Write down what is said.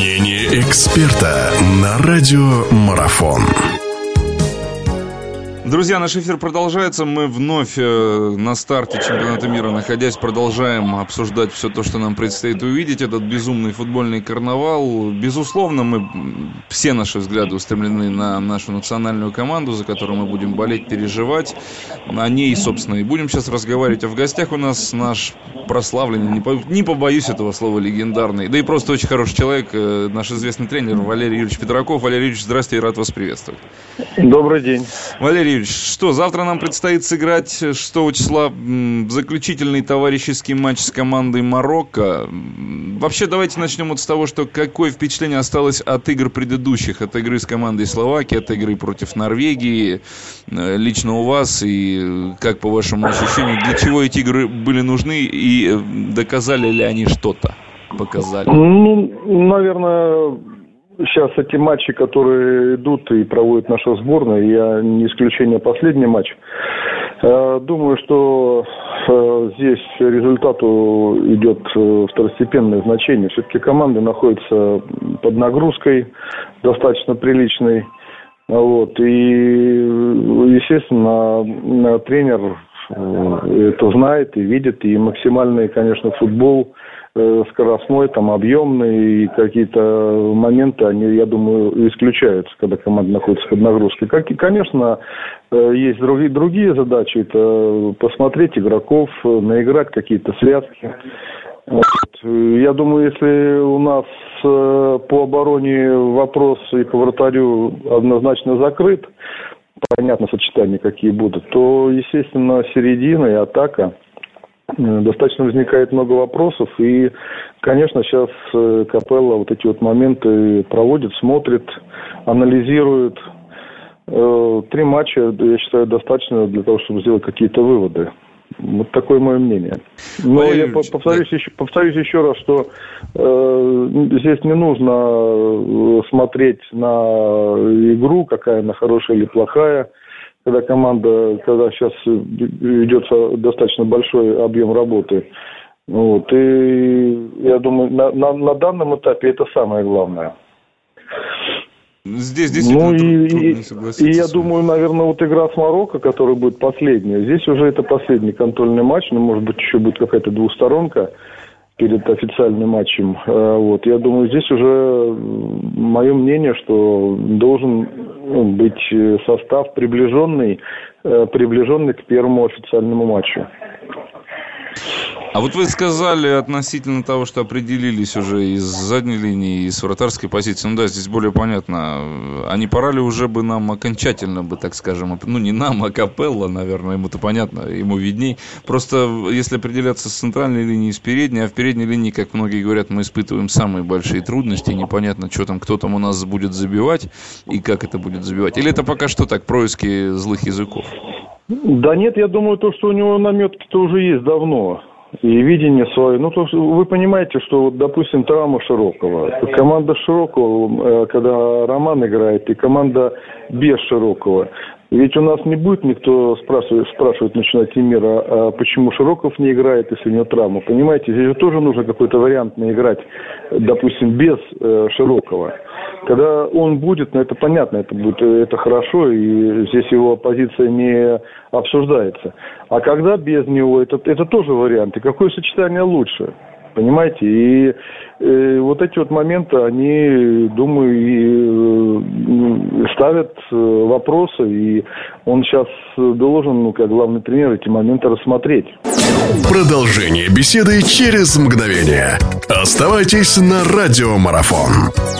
Мнение эксперта на радио Марафон. Друзья, наш эфир продолжается. Мы вновь э, на старте чемпионата мира, находясь, продолжаем обсуждать все то, что нам предстоит увидеть. Этот безумный футбольный карнавал. Безусловно, мы все наши взгляды устремлены на нашу национальную команду, за которую мы будем болеть, переживать. О ней, собственно, и будем сейчас разговаривать. А в гостях у нас наш прославленный, не, по, не побоюсь этого слова, легендарный, да и просто очень хороший человек, э, наш известный тренер Валерий Юрьевич Петраков. Валерий Юрьевич, здрасте и рад вас приветствовать. Добрый день. Валерий Юрьевич, что, завтра нам предстоит сыграть 6 числа заключительный товарищеский матч с командой Марокко. Вообще, давайте начнем вот с того, что какое впечатление осталось от игр предыдущих, от игры с командой Словакии, от игры против Норвегии, э, лично у вас, и как по вашему ощущению, для чего эти игры были нужны, и э, доказали ли они что-то? Показали. Ну, наверное, сейчас эти матчи, которые идут и проводит наша сборная, я не исключение последний матч, э, думаю, что э, здесь результату идет э, второстепенное значение. Все-таки команды находятся под нагрузкой достаточно приличной. Вот. И, естественно, тренер это знает и видит, и максимальный, конечно, футбол – скоростной, там, объемный, и какие-то моменты, они, я думаю, исключаются, когда команда находится под нагрузкой. Как и, конечно, э, есть другие, другие задачи, это посмотреть игроков, наиграть какие-то связки. Вот. Я думаю, если у нас э, по обороне вопрос и по вратарю однозначно закрыт, понятно сочетания какие будут, то, естественно, середина и атака – Э, достаточно возникает много вопросов. И, конечно, сейчас э, Капелла вот эти вот моменты проводит, смотрит, анализирует. Э, три матча, я считаю, достаточно для того, чтобы сделать какие-то выводы. Вот такое мое мнение. Но Валерий я повторюсь, еще, повторюсь еще раз, что э, здесь не нужно смотреть на игру, какая она хорошая или плохая когда команда, когда сейчас идет достаточно большой объем работы. Вот, и я думаю, на, на, на данном этапе это самое главное. Здесь действительно ну, и, трудно и, и я думаю, наверное, вот игра с Марокко, которая будет последняя, здесь уже это последний контрольный матч, но, может быть, еще будет какая-то двусторонка перед официальным матчем. Э, вот. Я думаю, здесь уже мое мнение, что должен ну, быть состав приближенный, э, приближенный к первому официальному матчу. А вот вы сказали относительно того, что определились уже из задней линии, из вратарской позиции. Ну да, здесь более понятно. А не пора ли уже бы нам окончательно бы, так скажем, ну не нам, а Капелла, наверное, ему-то понятно, ему видней. Просто если определяться с центральной линии, с передней, а в передней линии, как многие говорят, мы испытываем самые большие трудности, непонятно, что там, кто там у нас будет забивать и как это будет забивать. Или это пока что так происки злых языков? Да нет, я думаю, то, что у него наметки-то уже есть давно и видение свое. Ну, то, вы понимаете, что, вот, допустим, травма Широкого. Команда Широкого, э, когда Роман играет, и команда без Широкого. Ведь у нас не будет никто спрашивать, спрашивать на чемпионате а почему Широков не играет, если у него травма. Понимаете, здесь тоже нужно какой-то вариант наиграть, допустим, без э, Широкого. Когда он будет, ну это понятно, это будет это хорошо, и здесь его позиция не обсуждается. А когда без него, это, это тоже вариант. И какое сочетание лучше? Понимаете? И э, вот эти вот моменты, они, думаю, и, э, ставят э, вопросы, и он сейчас должен, ну, как главный тренер, эти моменты рассмотреть. Продолжение беседы через мгновение. Оставайтесь на радиомарафон.